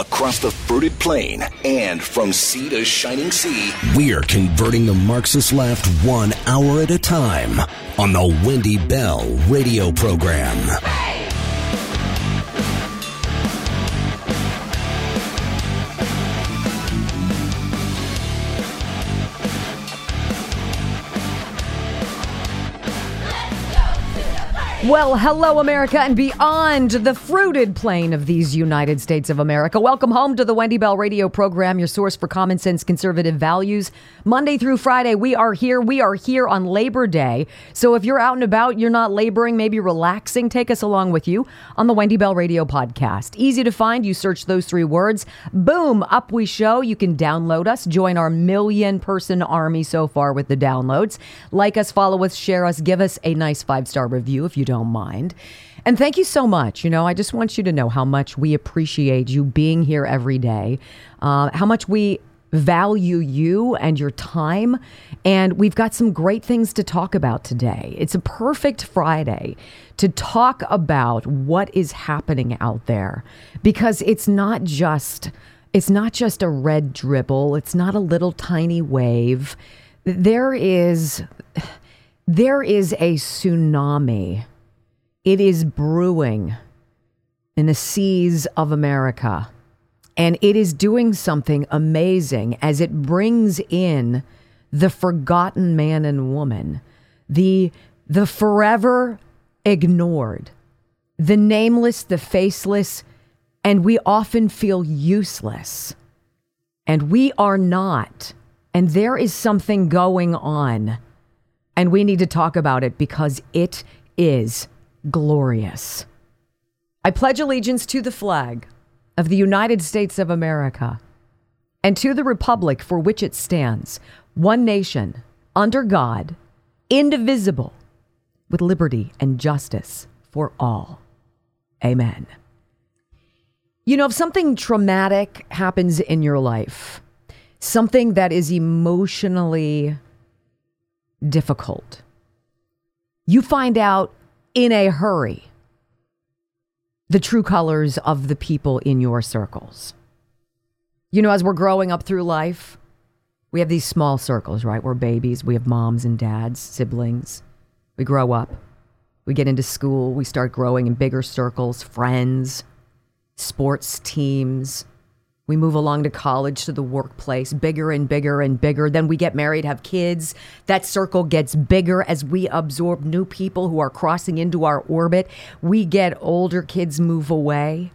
Across the fruited plain and from sea to shining sea, we're converting the Marxist left one hour at a time on the Wendy Bell radio program. Well, hello, America, and beyond the fruited plain of these United States of America. Welcome home to the Wendy Bell Radio program, your source for common sense conservative values. Monday through Friday, we are here. We are here on Labor Day. So if you're out and about, you're not laboring, maybe relaxing, take us along with you on the Wendy Bell Radio podcast. Easy to find. You search those three words. Boom, up we show. You can download us, join our million person army so far with the downloads. Like us, follow us, share us, give us a nice five star review if you don't mind. And thank you so much. You know, I just want you to know how much we appreciate you being here every day, uh, how much we value you and your time. And we've got some great things to talk about today. It's a perfect Friday to talk about what is happening out there because it's not just it's not just a red dribble, it's not a little tiny wave. There is there is a tsunami. It is brewing in the seas of America. And it is doing something amazing as it brings in the forgotten man and woman, the, the forever ignored, the nameless, the faceless, and we often feel useless. And we are not. And there is something going on. And we need to talk about it because it is glorious. I pledge allegiance to the flag of the United States of America and to the republic for which it stands, one nation, under God, indivisible, with liberty and justice for all. Amen. You know, if something traumatic happens in your life, something that is emotionally difficult, you find out in a hurry the true colors of the people in your circles. You know, as we're growing up through life, we have these small circles, right? We're babies, we have moms and dads, siblings. We grow up, we get into school, we start growing in bigger circles, friends, sports teams. We move along to college, to the workplace, bigger and bigger and bigger. Then we get married, have kids. That circle gets bigger as we absorb new people who are crossing into our orbit. We get older, kids move away.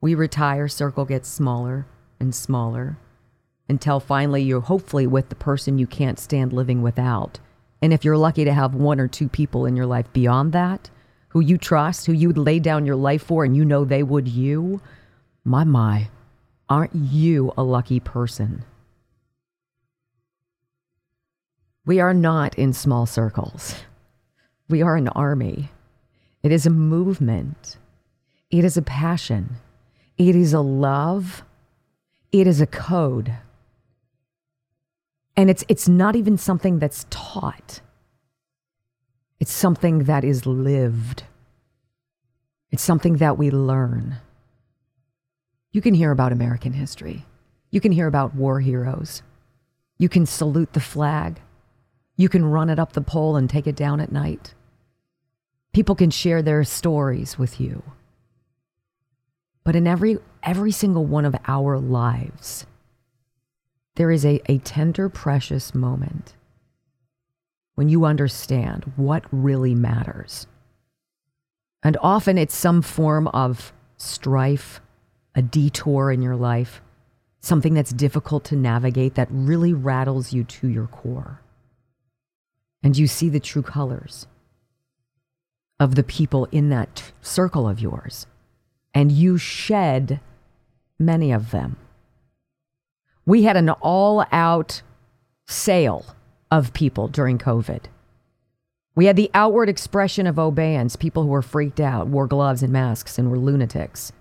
We retire, circle gets smaller and smaller until finally you're hopefully with the person you can't stand living without. And if you're lucky to have one or two people in your life beyond that, who you trust, who you would lay down your life for, and you know they would you, my, my, aren't you a lucky person? We are not in small circles. We are an army. It is a movement. It is a passion. It is a love. It is a code. And it's, it's not even something that's taught, it's something that is lived. It's something that we learn. You can hear about American history. You can hear about war heroes. You can salute the flag. You can run it up the pole and take it down at night. People can share their stories with you. But in every every single one of our lives, there is a, a tender, precious moment when you understand what really matters. And often it's some form of strife, a detour in your life, something that's difficult to navigate that really rattles you to your core. And you see the true colors of the people in that t- circle of yours, and you shed many of them. We had an all out sale of people during COVID. We had the outward expression of obeyance, people who were freaked out, wore gloves and masks, and were lunatics.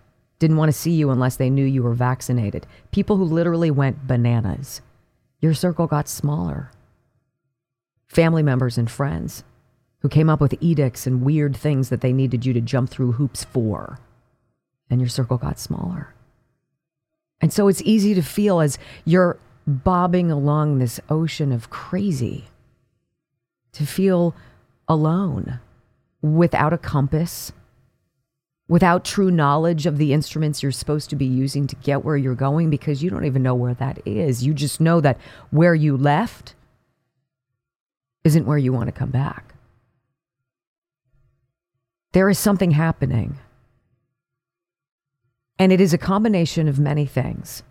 Didn't want to see you unless they knew you were vaccinated. People who literally went bananas. Your circle got smaller. Family members and friends who came up with edicts and weird things that they needed you to jump through hoops for. And your circle got smaller. And so it's easy to feel as you're bobbing along this ocean of crazy to feel alone without a compass, without true knowledge of the instruments you're supposed to be using to get where you're going because you don't even know where that is. You just know that where you left isn't where you want to come back. There is something happening. And it is a combination of many things.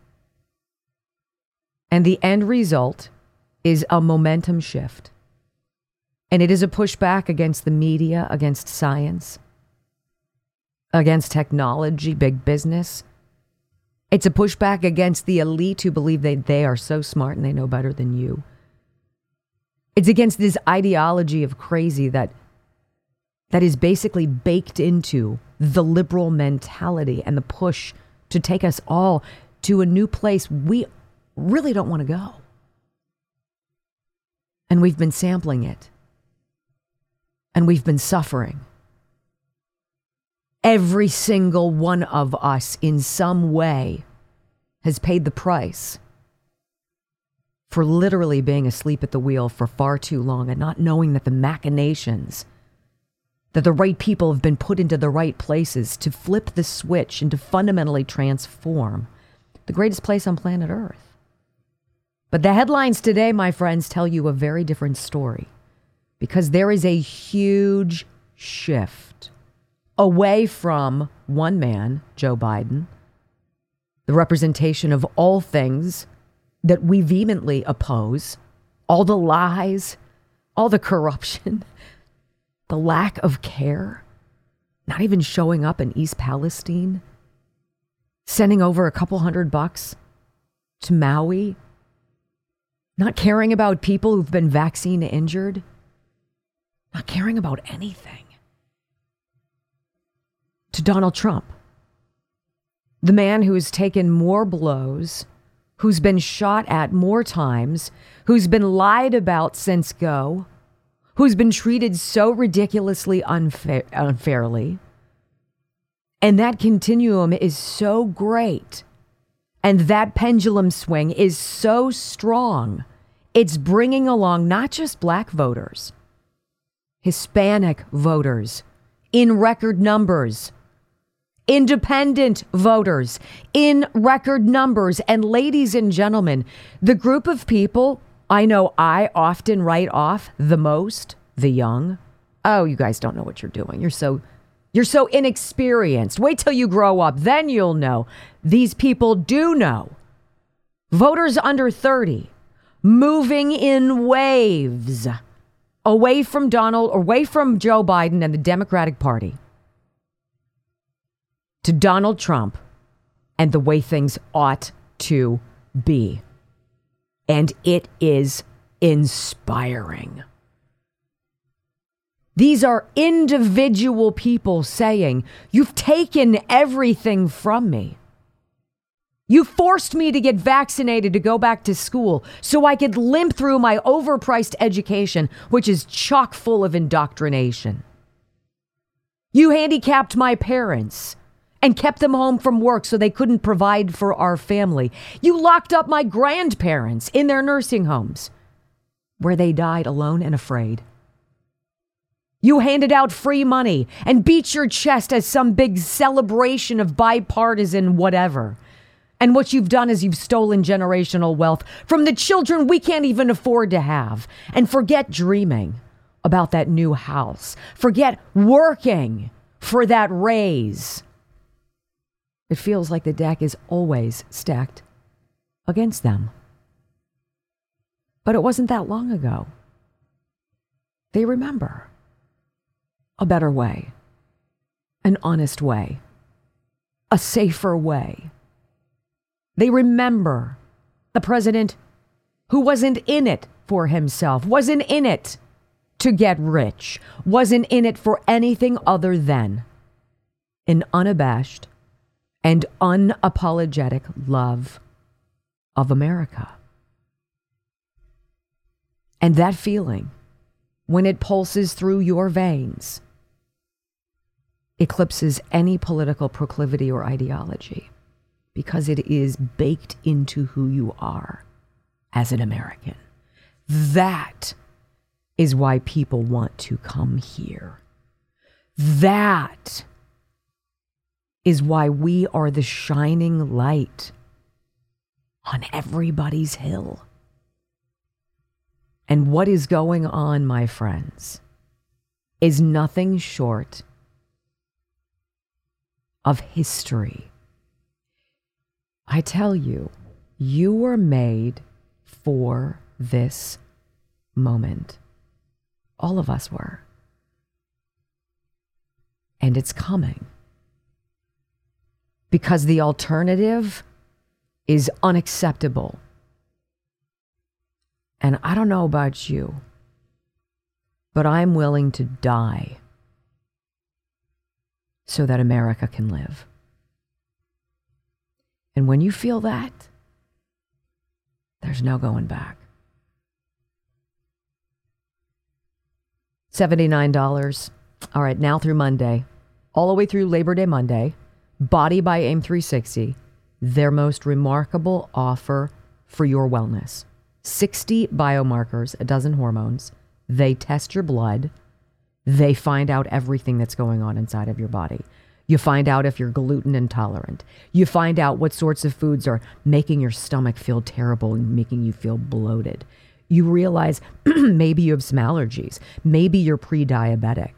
And the end result is a momentum shift. And it is a pushback against the media, against science, against technology, big business. It's a pushback against the elite who believe that they are so smart and they know better than you. It's against this ideology of crazy that that is basically baked into the liberal mentality and the push to take us all to a new place we really don't want to go. And we've been sampling it. And we've been suffering. Every single one of us, in some way, has paid the price for literally being asleep at the wheel for far too long and not knowing that the machinations, that the right people have been put into the right places to flip the switch and to fundamentally transform the greatest place on planet Earth. But the headlines today, my friends, tell you a very different story because there is a huge shift away from one man, Joe Biden, the representation of all things that we vehemently oppose, all the lies, all the corruption, the lack of care, not even showing up in East Palestine, sending over a couple hundred bucks to Maui, not caring about people who've been vaccine injured, not caring about anything. To Donald Trump, the man who has taken more blows, who's been shot at more times, who's been lied about since go, who's been treated so ridiculously unfair, unfairly. And that continuum is so great. And that pendulum swing is so strong. It's bringing along not just black voters, Hispanic voters in record numbers, independent voters in record numbers. And ladies and gentlemen, the group of people I know I often write off the most the young. Oh, you guys don't know what you're doing. You're so you're so inexperienced. Wait till you grow up, then you'll know. These people do know. Voters under 30 moving in waves away from Donald, away from Joe Biden and the Democratic Party to Donald Trump and the way things ought to be. And it is inspiring. These are individual people saying, You've taken everything from me. You forced me to get vaccinated to go back to school so I could limp through my overpriced education, which is chock full of indoctrination. You handicapped my parents and kept them home from work so they couldn't provide for our family. You locked up my grandparents in their nursing homes where they died alone and afraid. You handed out free money and beat your chest as some big celebration of bipartisan whatever. And what you've done is you've stolen generational wealth from the children we can't even afford to have. And forget dreaming about that new house. Forget working for that raise. It feels like the deck is always stacked against them. But it wasn't that long ago. They remember a better way, an honest way, a safer way. They remember the president who wasn't in it for himself, wasn't in it to get rich, wasn't in it for anything other than an unabashed and unapologetic love of America. And that feeling, when it pulses through your veins, eclipses any political proclivity or ideology because it is baked into who you are as an American. That is why people want to come here. That is why we are the shining light on everybody's hill. And what is going on, my friends, is nothing short of history. I tell you, you were made for this moment. All of us were. And it's coming. Because the alternative is unacceptable. And I don't know about you, but I'm willing to die so that America can live. And when you feel that, there's no going back. $79. All right, now through Monday, all the way through Labor Day Monday, Body by AIM 360, their most remarkable offer for your wellness 60 biomarkers, a dozen hormones. They test your blood. They find out everything that's going on inside of your body. You find out if you're gluten intolerant. You find out what sorts of foods are making your stomach feel terrible and making you feel bloated. You realize maybe you have some allergies. Maybe you're pre diabetic.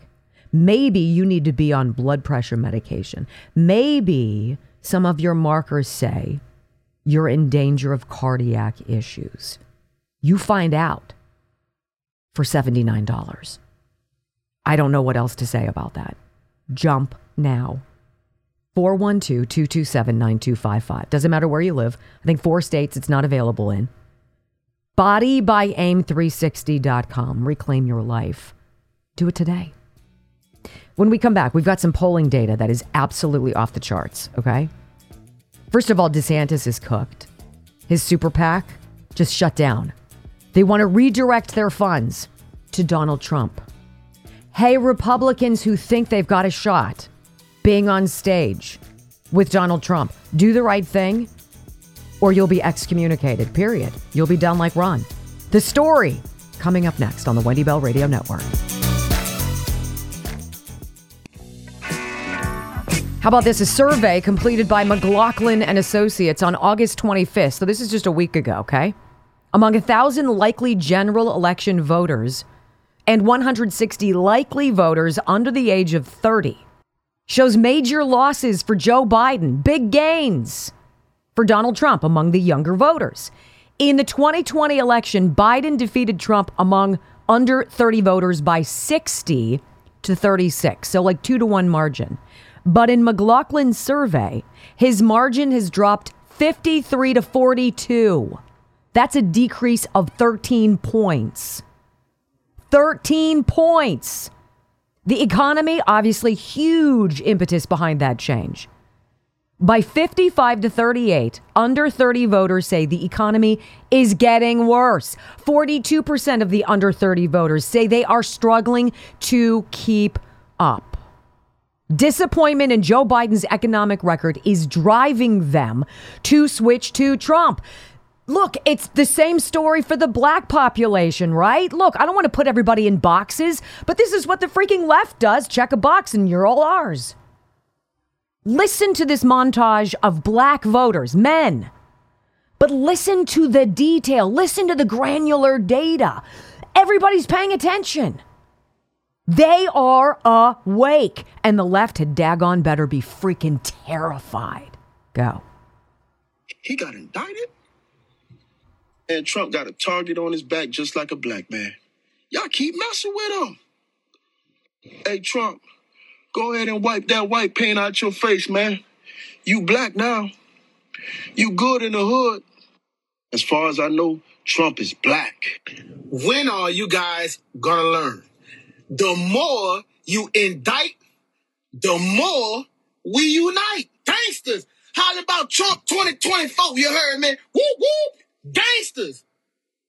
Maybe you need to be on blood pressure medication. Maybe some of your markers say you're in danger of cardiac issues. You find out for $79. I don't know what else to say about that. Jump now. 412 227 9255. Doesn't matter where you live. I think four states it's not available in. BodybyAim360.com. Reclaim your life. Do it today. When we come back, we've got some polling data that is absolutely off the charts, okay? First of all, DeSantis is cooked. His super PAC just shut down. They want to redirect their funds to Donald Trump. Hey, Republicans who think they've got a shot being on stage with Donald Trump, do the right thing or you'll be excommunicated, period. You'll be done like Ron. The story coming up next on the Wendy Bell Radio Network. How about this? A survey completed by McLaughlin and Associates on August 25th. So this is just a week ago, okay? among 1,000 likely general election voters and 160 likely voters under the age of 30 shows major losses for Joe Biden, big gains for Donald Trump among the younger voters. In the 2020 election, Biden defeated Trump among under 30 voters by 60 to 36, so like 2 to 1 margin. But in McLaughlin's survey, his margin has dropped 53 to 42. That's a decrease of 13 points. 13 points. The economy, obviously, huge impetus behind that change. By 55 to 38, under 30 voters say the economy is getting worse. 42% of the under 30 voters say they are struggling to keep up. Disappointment in Joe Biden's economic record is driving them to switch to Trump. Look, it's the same story for the black population, right? Look, I don't want to put everybody in boxes, but this is what the freaking left does. Check a box and you're all ours. Listen to this montage of black voters, men. But listen to the detail, listen to the granular data. Everybody's paying attention. They are awake. And the left had daggone better be freaking terrified. Go. He got indicted. And Trump got a target on his back just like a black man. Y'all keep messing with him. Hey, Trump, go ahead and wipe that white paint out your face, man. You black now. You good in the hood. As far as I know, Trump is black. When are you guys gonna learn? The more you indict, the more we unite. Gangsters, holler about Trump 2024. You heard me? Woo woo, gangsters.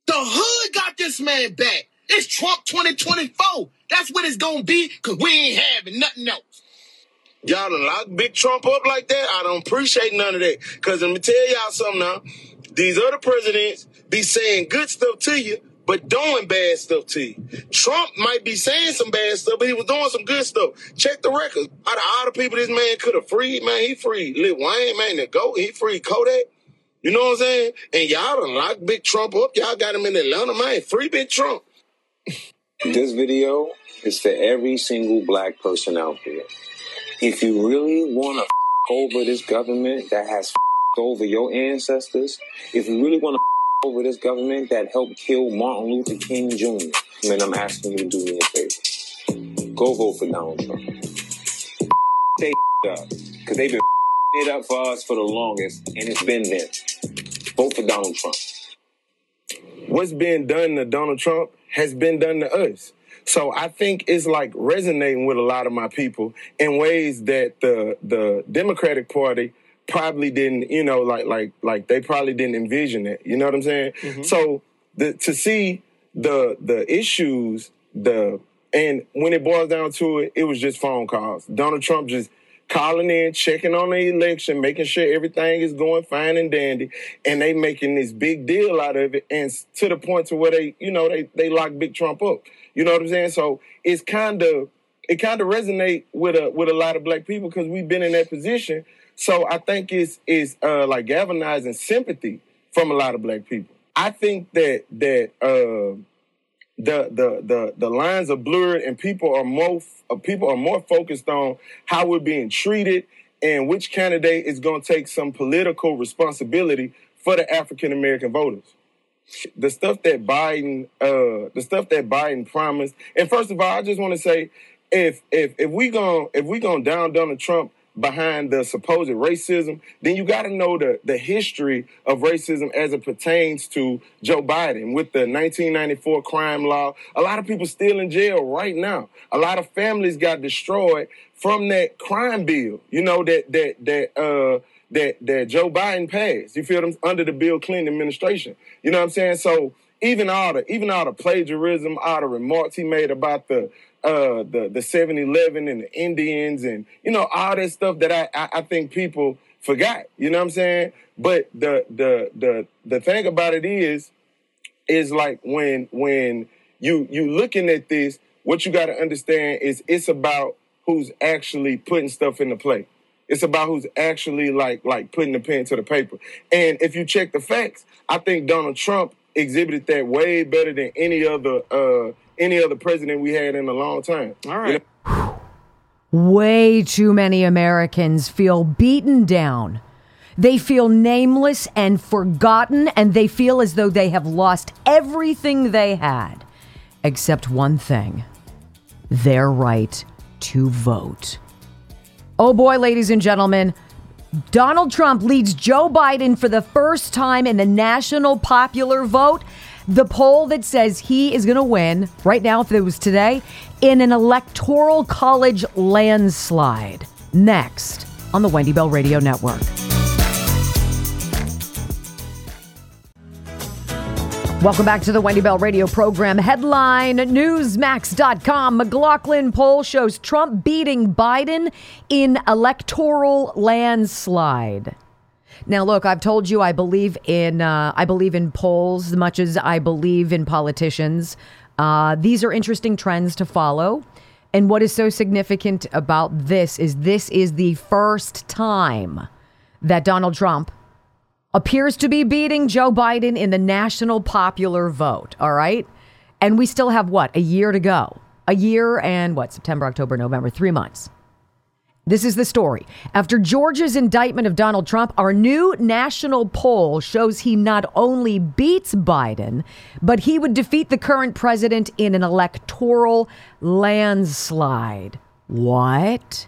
The hood got this man back. It's Trump 2024. That's what it's gonna be, cause we ain't having nothing else. Y'all to lock Big Trump up like that? I don't appreciate none of that. Cause let me tell y'all something now. These other presidents be saying good stuff to you, but doing bad stuff to you. Trump might be saying some bad stuff, but he was doing some good stuff. Check the record. Out of all the people this man could have freed, man, he freed Lil Wayne, man, the GOAT. He freed Kodak. You know what I'm saying? And y'all done locked Big Trump up. Y'all got him in Atlanta, man. Free Big Trump. This video is for every single black person out there. If you really want to f- over this government that has f- over your ancestors, if you really want to over this government that helped kill Martin Luther King Jr., man, I'm asking you to do me a favor. Go vote for Donald Trump. They up because they've been it up for us for the longest, and it's been them. Vote for Donald Trump. what's being done to Donald Trump has been done to us. So I think it's like resonating with a lot of my people in ways that the the Democratic Party probably didn't, you know, like like like they probably didn't envision it. You know what I'm saying? Mm-hmm. So the to see the the issues, the and when it boils down to it, it was just phone calls. Donald Trump just calling in, checking on the election, making sure everything is going fine and dandy, and they making this big deal out of it, and to the point to where they, you know, they they lock Big Trump up. You know what I'm saying? So it's kind of it kind of resonate with a with a lot of black people because we've been in that position. So I think it's it's uh, like galvanizing sympathy from a lot of black people. I think that that. Uh, the the the the lines are blurred and people are more uh, people are more focused on how we're being treated and which candidate is going to take some political responsibility for the African American voters. The stuff that Biden uh the stuff that Biden promised. And first of all, I just want to say if if if we going if we going down Donald Trump behind the supposed racism, then you got to know the the history of racism as it pertains to Joe Biden with the 1994 crime law. A lot of people still in jail right now. A lot of families got destroyed from that crime bill. You know that that that uh that that Joe Biden passed. You feel them under the Bill Clinton administration. You know what I'm saying? So even all the even all the plagiarism, all the remarks he made about the uh the the 7-Eleven and the Indians and you know all that stuff that I, I I think people forgot. You know what I'm saying? But the the the the thing about it is is like when when you you looking at this, what you got to understand is it's about who's actually putting stuff into play. It's about who's actually like like putting the pen to the paper. And if you check the facts, I think Donald Trump exhibited that way better than any other uh any other president we had in a long time. All right. Way too many Americans feel beaten down. They feel nameless and forgotten, and they feel as though they have lost everything they had, except one thing their right to vote. Oh boy, ladies and gentlemen, Donald Trump leads Joe Biden for the first time in the national popular vote. The poll that says he is going to win right now, if it was today, in an electoral college landslide. Next on the Wendy Bell Radio Network. Welcome back to the Wendy Bell Radio program. Headline Newsmax.com. McLaughlin poll shows Trump beating Biden in electoral landslide. Now, look, I've told you I believe in uh, I believe in polls as much as I believe in politicians. Uh, these are interesting trends to follow, And what is so significant about this is this is the first time that Donald Trump appears to be beating Joe Biden in the national popular vote. All right. And we still have what? A year to go. A year and what? September, October, November, three months. This is the story. After Georgia's indictment of Donald Trump, our new national poll shows he not only beats Biden, but he would defeat the current president in an electoral landslide. What?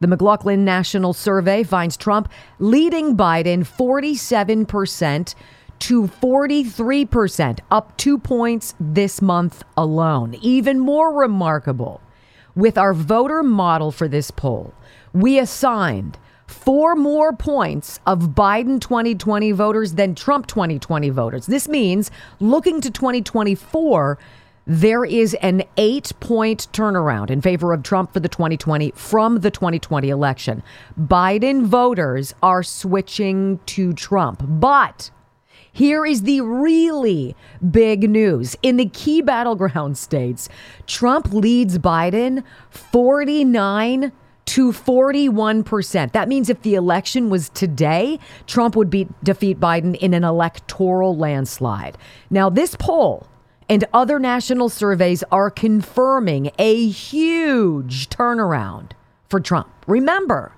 The McLaughlin National Survey finds Trump leading Biden 47% to 43%, up two points this month alone. Even more remarkable with our voter model for this poll, we assigned four more points of Biden 2020 voters than Trump 2020 voters. This means looking to 2024, there is an eight point turnaround in favor of Trump for the 2020 from the 2020 election. Biden voters are switching to Trump, but here is the really big news. In the key battleground states, Trump leads Biden 49 to 41%. That means if the election was today, Trump would be, defeat Biden in an electoral landslide. Now, this poll and other national surveys are confirming a huge turnaround for Trump. Remember,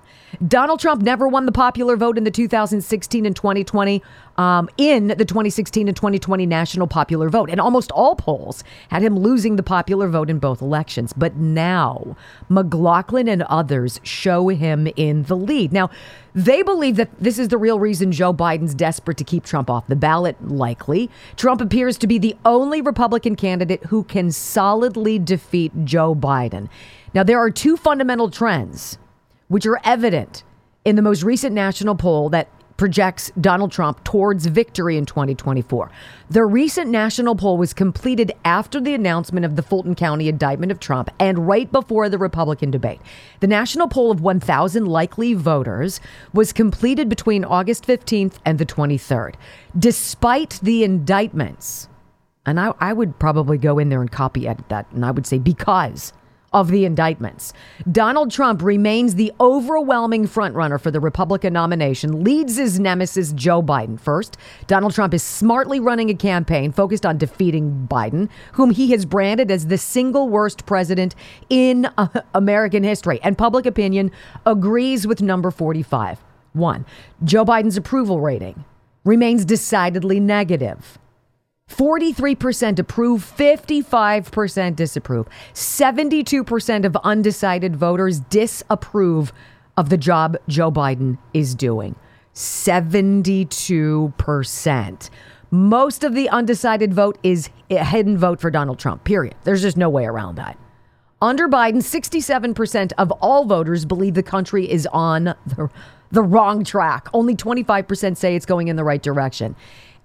Donald Trump never won the popular vote in the 2016 and 2020 um, in the 2016 and 2020 national popular vote. And almost all polls had him losing the popular vote in both elections. But now McLaughlin and others show him in the lead. Now, they believe that this is the real reason Joe Biden's desperate to keep Trump off the ballot, likely. Trump appears to be the only Republican candidate who can solidly defeat Joe Biden. Now, there are two fundamental trends which are evident in the most recent national poll that projects Donald Trump towards victory in 2024. The recent national poll was completed after the announcement of the Fulton County indictment of Trump and right before the Republican debate. The national poll of 1,000 likely voters was completed between August 15th and the 23rd. Despite the indictments, and I, I would probably go in there and copy edit that, and I would say because of the indictments. Donald Trump remains the overwhelming frontrunner for the Republican nomination, leads his nemesis Joe Biden first. Donald Trump is smartly running a campaign focused on defeating Biden, whom he has branded as the single worst president in uh, American history. And public opinion agrees with number 45. One, Joe Biden's approval rating remains decidedly negative. 43% approve, 55% disapprove. 72% of undecided voters disapprove of the job Joe Biden is doing. 72%. Most of the undecided vote is a hidden vote for Donald Trump, period. There's just no way around that. Under Biden, 67% of all voters believe the country is on the, the wrong track. Only 25% say it's going in the right direction.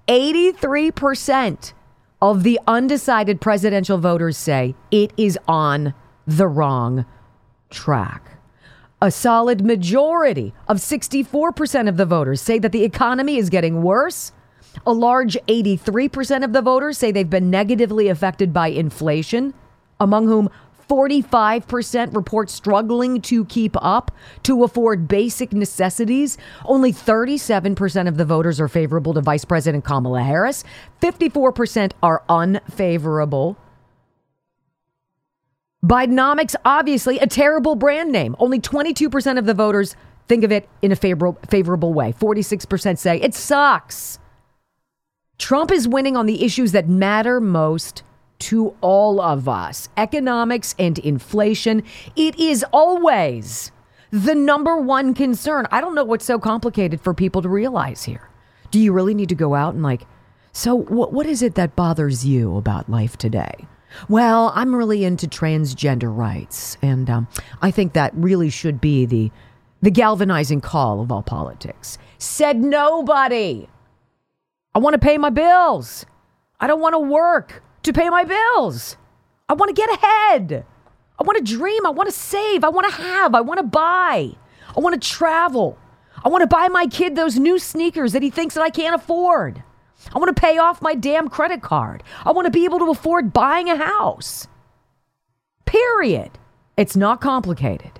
83% of the undecided presidential voters say it is on the wrong track. A solid majority of 64% of the voters say that the economy is getting worse. A large 83% of the voters say they've been negatively affected by inflation, among whom 45% report struggling to keep up to afford basic necessities. Only 37% of the voters are favorable to Vice President Kamala Harris. 54% are unfavorable. Bidenomics, obviously, a terrible brand name. Only 22% of the voters think of it in a favorable, favorable way. 46% say it sucks. Trump is winning on the issues that matter most to all of us economics and inflation. It is always the number one concern. I don't know what's so complicated for people to realize here. Do you really need to go out and like, so what, what is it that bothers you about life today? Well, I'm really into transgender rights, and um, I think that really should be the the galvanizing call of all politics. Said nobody. I want to pay my bills. I don't want to work to pay my bills. I want to get ahead. I want to dream. I want to save. I want to have. I want to buy. I want to travel. I want to buy my kid those new sneakers that he thinks that I can't afford. I want to pay off my damn credit card. I want to be able to afford buying a house. Period. It's not complicated.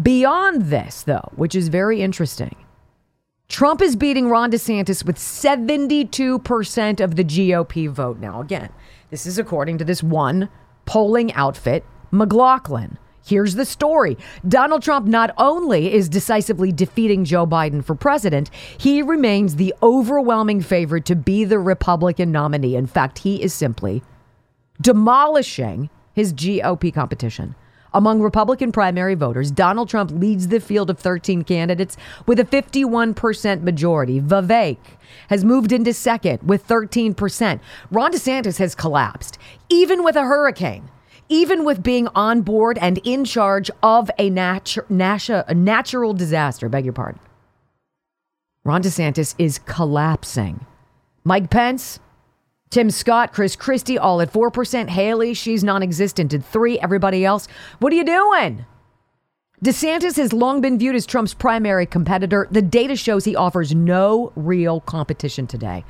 Beyond this, though, which is very interesting, Trump is beating Ron DeSantis with 72% of the GOP vote now. Again, this is according to this one polling outfit, McLaughlin. Here's the story Donald Trump not only is decisively defeating Joe Biden for president, he remains the overwhelming favorite to be the Republican nominee. In fact, he is simply demolishing his GOP competition. Among Republican primary voters, Donald Trump leads the field of 13 candidates with a 51% majority. Vivek has moved into second with 13%. Ron DeSantis has collapsed, even with a hurricane, even with being on board and in charge of a, natu- a natural disaster. Beg your pardon. Ron DeSantis is collapsing. Mike Pence, Tim Scott, Chris Christie, all at 4%. Haley, she's non existent at 3 Everybody else, what are you doing? DeSantis has long been viewed as Trump's primary competitor. The data shows he offers no real competition today.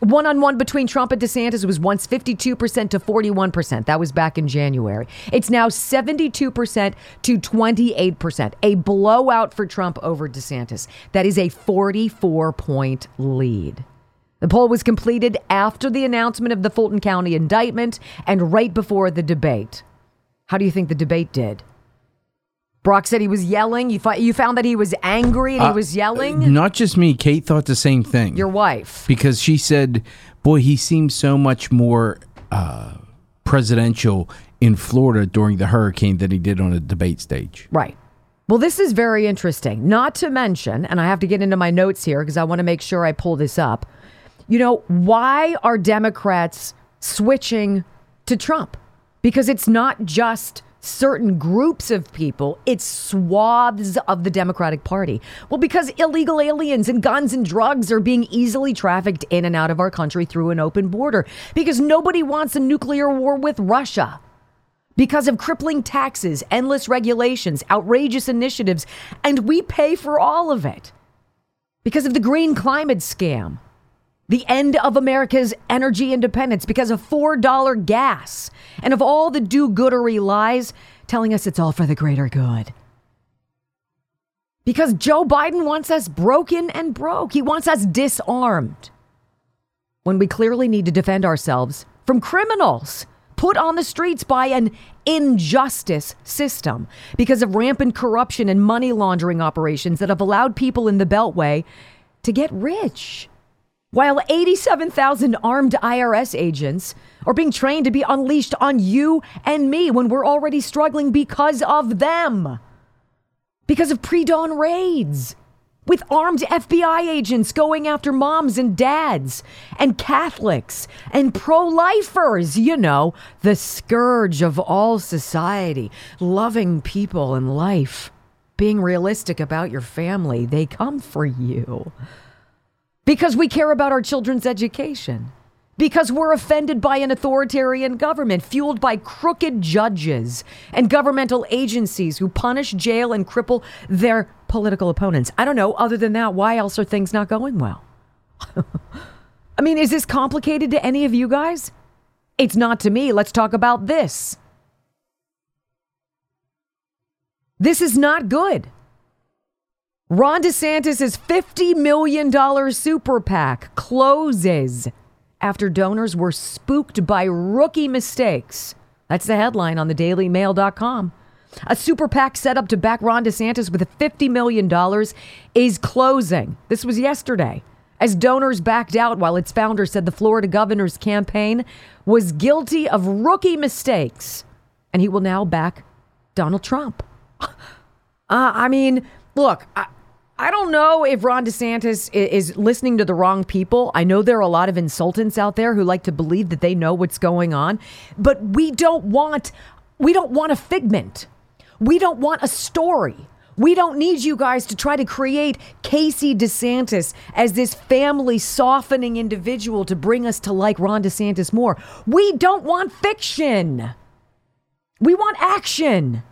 One on one between Trump and DeSantis was once 52% to 41%. That was back in January. It's now 72% to 28%. A blowout for Trump over DeSantis. That is a 44 point lead. The poll was completed after the announcement of the Fulton County indictment and right before the debate. How do you think the debate did? Brock said he was yelling. You, you found that he was angry and he Uh, was yelling? Not just me. Kate thought the same thing. Your wife. Because she said, boy, he seemed so much more uh, presidential in Florida during the hurricane than he did on a debate stage. Right. Well, this is very interesting. Not to mention, and I have to get into my notes here because I want to make sure I pull this up. You know, why are Democrats switching to Trump? Because it's not just certain groups of people, it's swaths of the Democratic Party. Well, because illegal aliens and guns and drugs are being easily trafficked in and out of our country through an open border. Because nobody wants a nuclear war with Russia because of crippling taxes, endless regulations, outrageous initiatives, and we pay for all of it. Because of the green climate scam, the end of America's energy independence, because of $4 gas, and of all the do goodery lies telling us it's all for the greater good. Because Joe Biden wants us broken and broke, he wants us disarmed. When we clearly need to defend ourselves from criminals put on the streets by an injustice system because of rampant corruption and money laundering operations that have allowed people in the Beltway to get rich. While 87,000 armed IRS agents are being trained to be unleashed on you and me when we're already struggling because of them. Because of pre dawn raids with armed FBI agents going after moms and dads and Catholics and pro lifers, you know, the scourge of all society, loving people and life, being realistic about your family. They come for you because we care about our children's education. Because we're offended by an authoritarian government fueled by crooked judges and governmental agencies who punish, jail, and cripple their political opponents. I don't know. Other than that, why else are things not going well? I mean, is this complicated to any of you guys? It's not to me. Let's talk about this. This is not good. Ron DeSantis' $50 million super PAC closes after donors were spooked by rookie mistakes. That's the headline on the dailymail.com. A super PAC set up to back Ron DeSantis with $50 million is closing. This was yesterday. As donors backed out while its founder said the Florida governor's campaign was guilty of rookie mistakes. And he will now back Donald Trump. Uh, I mean, look, I, I don't know if Ron DeSantis is, is listening to the wrong people. I know there are a lot of insultants out there who like to believe that they know what's going on, but we don't want we don't want a figment. We don't want a story. We don't need you guys to try to create Casey DeSantis as this family softening individual to bring us to like Ron DeSantis more. We don't want fiction. We want action.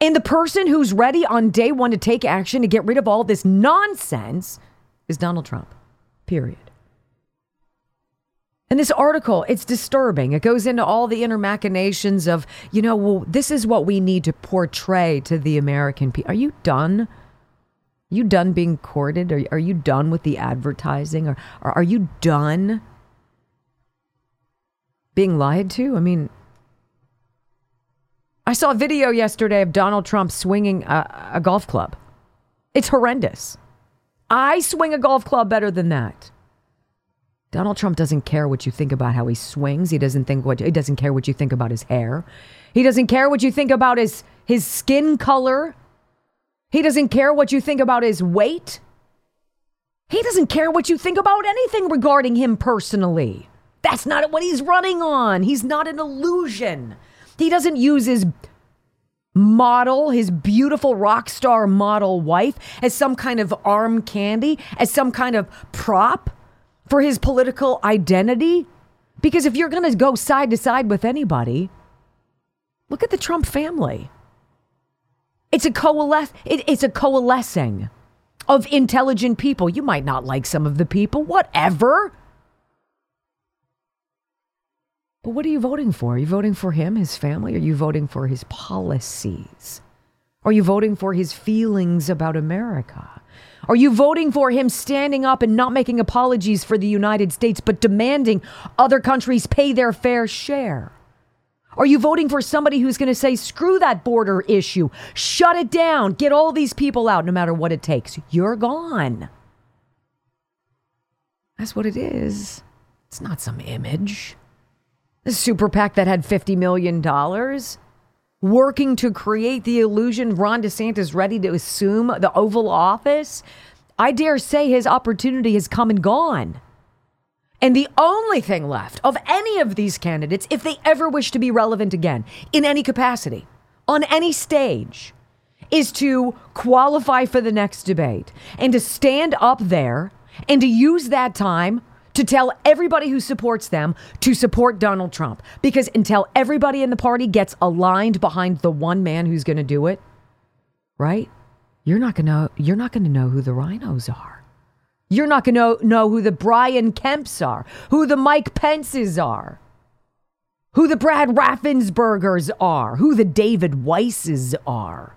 And the person who's ready on day one to take action to get rid of all this nonsense is Donald Trump. Period. And this article, it's disturbing. It goes into all the inner machinations of, you know, well, this is what we need to portray to the American people. Are you done? you done being courted? Are, are you done with the advertising? Or, or are you done being lied to? I mean, I saw a video yesterday of Donald Trump swinging a, a golf club. It's horrendous. I swing a golf club better than that. Donald Trump doesn't care what you think about how he swings. He doesn't think what he doesn't care what you think about his hair. He doesn't care what you think about his his skin color. He doesn't care what you think about his weight. He doesn't care what you think about anything regarding him personally. That's not what he's running on. He's not an illusion. He doesn't use his model, his beautiful rock star model wife, as some kind of arm candy, as some kind of prop for his political identity. Because if you're going to go side to side with anybody, look at the Trump family. It's a coalesce. It, it's a coalescing of intelligent people. You might not like some of the people, whatever. But what are you voting for? Are you voting for him, his family? Are you voting for his policies? Are you voting for his feelings about America? Are you voting for him standing up and not making apologies for the United States, but demanding other countries pay their fair share? Are you voting for somebody who's going to say, screw that border issue, shut it down, get all these people out no matter what it takes? You're gone. That's what it is. It's not some image. Super PAC that had $50 million working to create the illusion Ron DeSantis ready to assume the Oval Office. I dare say his opportunity has come and gone. And the only thing left of any of these candidates, if they ever wish to be relevant again in any capacity, on any stage, is to qualify for the next debate and to stand up there and to use that time to tell everybody who supports them to support Donald Trump. Because until everybody in the party gets aligned behind the one man who's going to do it, right? You're not going to you're not going to know who the RINOs are. You're not going to know who the Brian Kemps are, who the Mike Pences are, who the Brad Raffenspergers are, who the David Weisses are.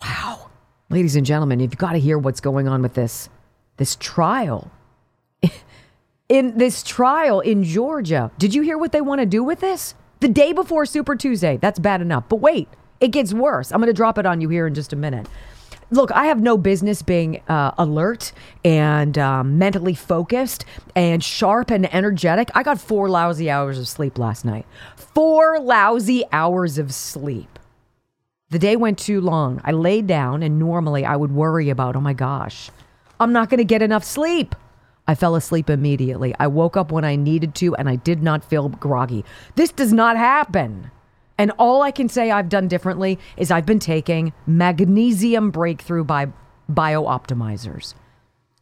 Wow. Ladies and gentlemen, you've got to hear what's going on with this this trial. In this trial in Georgia, did you hear what they want to do with this? The day before Super Tuesday. That's bad enough. But wait, it gets worse. I'm going to drop it on you here in just a minute. Look, I have no business being uh, alert and um, mentally focused and sharp and energetic. I got four lousy hours of sleep last night. Four lousy hours of sleep. The day went too long. I laid down, and normally I would worry about, oh my gosh, I'm not going to get enough sleep. I fell asleep immediately. I woke up when I needed to and I did not feel groggy. This does not happen. And all I can say I've done differently is I've been taking magnesium breakthrough by BiOptimizers.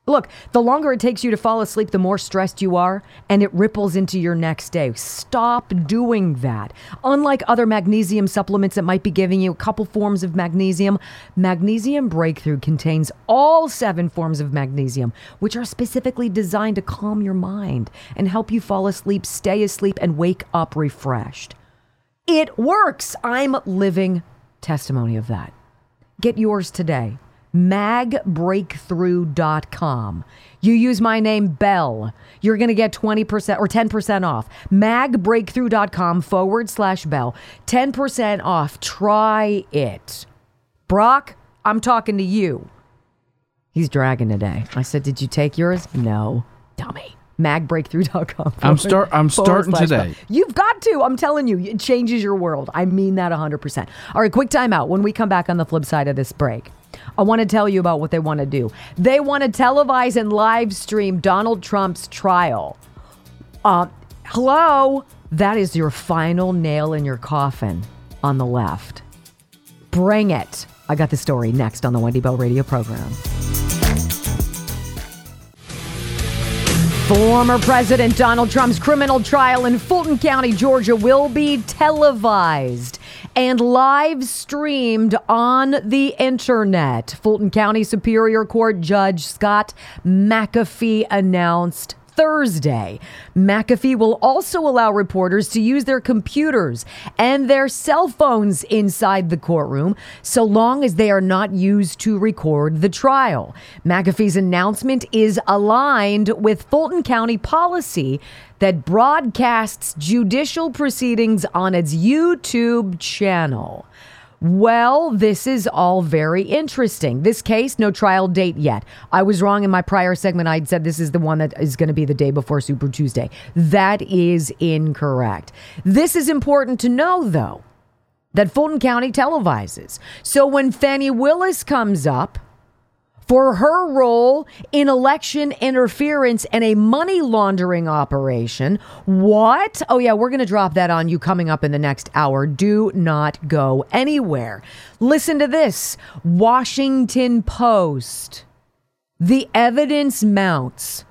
Look, the longer it takes you to fall asleep, the more stressed you are, and it ripples into your next day. Stop doing that. Unlike other magnesium supplements that might be giving you a couple forms of magnesium, Magnesium Breakthrough contains all seven forms of magnesium, which are specifically designed to calm your mind and help you fall asleep, stay asleep, and wake up refreshed. It works. I'm living testimony of that. Get yours today magbreakthrough.com. You use my name, Bell. You're going to get 20% or 10% off. Magbreakthrough.com forward slash Bell. 10% off. Try it. Brock, I'm talking to you. He's dragging today. I said, Did you take yours? No. Dummy. Magbreakthrough.com. I'm start. I'm starting today. Bell. You've got to. I'm telling you, it changes your world. I mean that 100%. All right, quick timeout. When we come back on the flip side of this break, I want to tell you about what they want to do. They want to televise and live stream Donald Trump's trial. Uh, hello? That is your final nail in your coffin on the left. Bring it. I got the story next on the Wendy Bell radio program. Former President Donald Trump's criminal trial in Fulton County, Georgia will be televised and live streamed on the internet. Fulton County Superior Court Judge Scott McAfee announced Thursday. McAfee will also allow reporters to use their computers and their cell phones inside the courtroom so long as they are not used to record the trial. McAfee's announcement is aligned with Fulton County policy that broadcasts judicial proceedings on its YouTube channel. Well, this is all very interesting. This case, no trial date yet. I was wrong in my prior segment. I'd said this is the one that is going to be the day before Super Tuesday. That is incorrect. This is important to know, though, that Fulton County televises. So when Fani Willis comes up, for her role in election interference and a money laundering operation. What? Oh, yeah, we're going to drop that on you coming up in the next hour. Do not go anywhere. Listen to this Washington Post. The evidence mounts.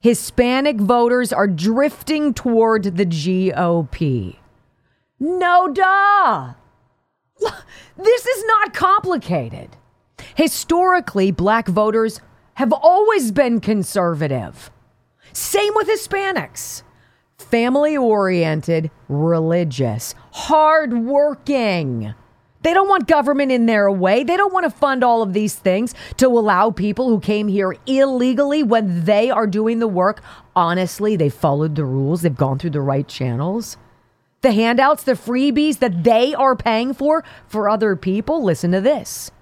Hispanic voters are drifting toward the GOP. No, duh. This is not complicated. Historically, black voters have always been conservative. Same with Hispanics. Family oriented, religious, hardworking. They don't want government in their way. They don't want to fund all of these things to allow people who came here illegally when they are doing the work. Honestly, they followed the rules, they've gone through the right channels. The handouts, the freebies that they are paying for for other people. Listen to this.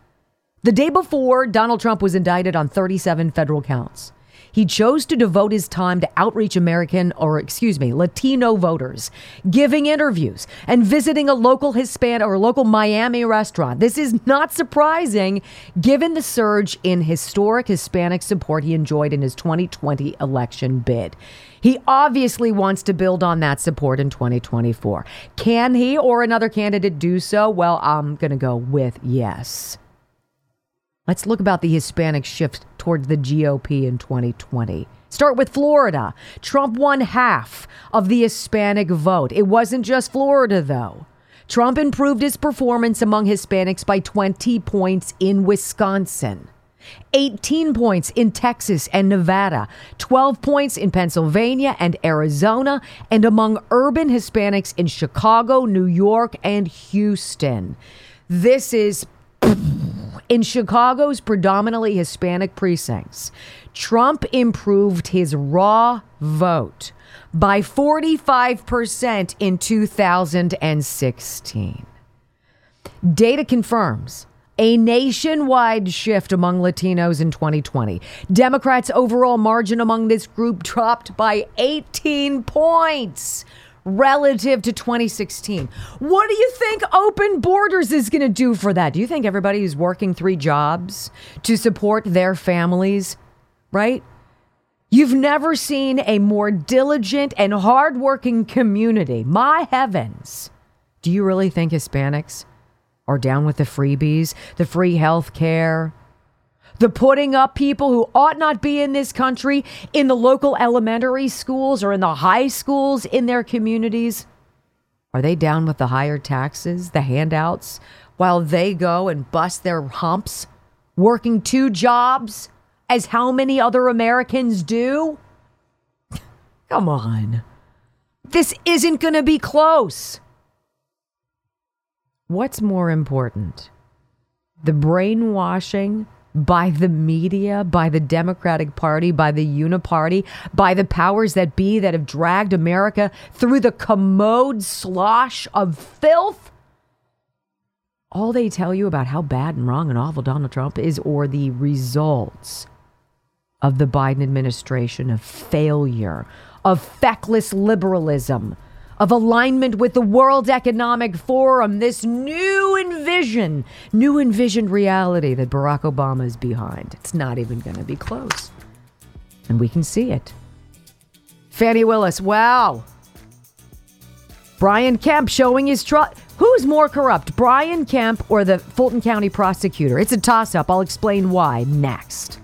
The day before, Donald Trump was indicted on 37 federal counts. He chose to devote his time to outreach American, or excuse me, Latino voters, giving interviews and visiting a local Hispanic or local Miami restaurant. This is not surprising given the surge in historic Hispanic support he enjoyed in his 2020 election bid. He obviously wants to build on that support in 2024. Can he or another candidate do so? Well, I'm going to go with yes. Let's look about the Hispanic shift towards the GOP in 2020. Start with Florida. Trump won half of the Hispanic vote. It wasn't just Florida, though. Trump improved his performance among Hispanics by 20 points in Wisconsin, 18 points in Texas and Nevada, 12 points in Pennsylvania and Arizona, and among urban Hispanics in Chicago, New York, and Houston. This is in Chicago's predominantly Hispanic precincts, Trump improved his raw vote by 45% in 2016. Data confirms a nationwide shift among Latinos in 2020. Democrats' overall margin among this group dropped by 18 points relative to 2016. What do you think open borders is going to do for that? Do you think everybody who's working three jobs to support their families, right? You've never seen a more diligent and hardworking community. My heavens. Do you really think Hispanics are down with the freebies, the free health care, the putting up people who ought not be in this country in the local elementary schools or in the high schools in their communities? Are they down with the higher taxes, the handouts, while they go and bust their humps, working two jobs as how many other Americans do? Come on. This isn't going to be close. What's more important? The brainwashing by the media, by the Democratic Party, by the Uniparty, by the powers that be that have dragged America through the commode slosh of filth? All they tell you about how bad and wrong and awful Donald Trump is, or the results of the Biden administration of failure, of feckless liberalism, of alignment with the World Economic Forum, this new envision, new envisioned reality that Barack Obama is behind. It's not even going to be close. And we can see it. Fani Willis, wow. Brian Kemp showing his trust. Who's more corrupt, Brian Kemp or the Fulton County prosecutor? It's a toss up. I'll explain why next.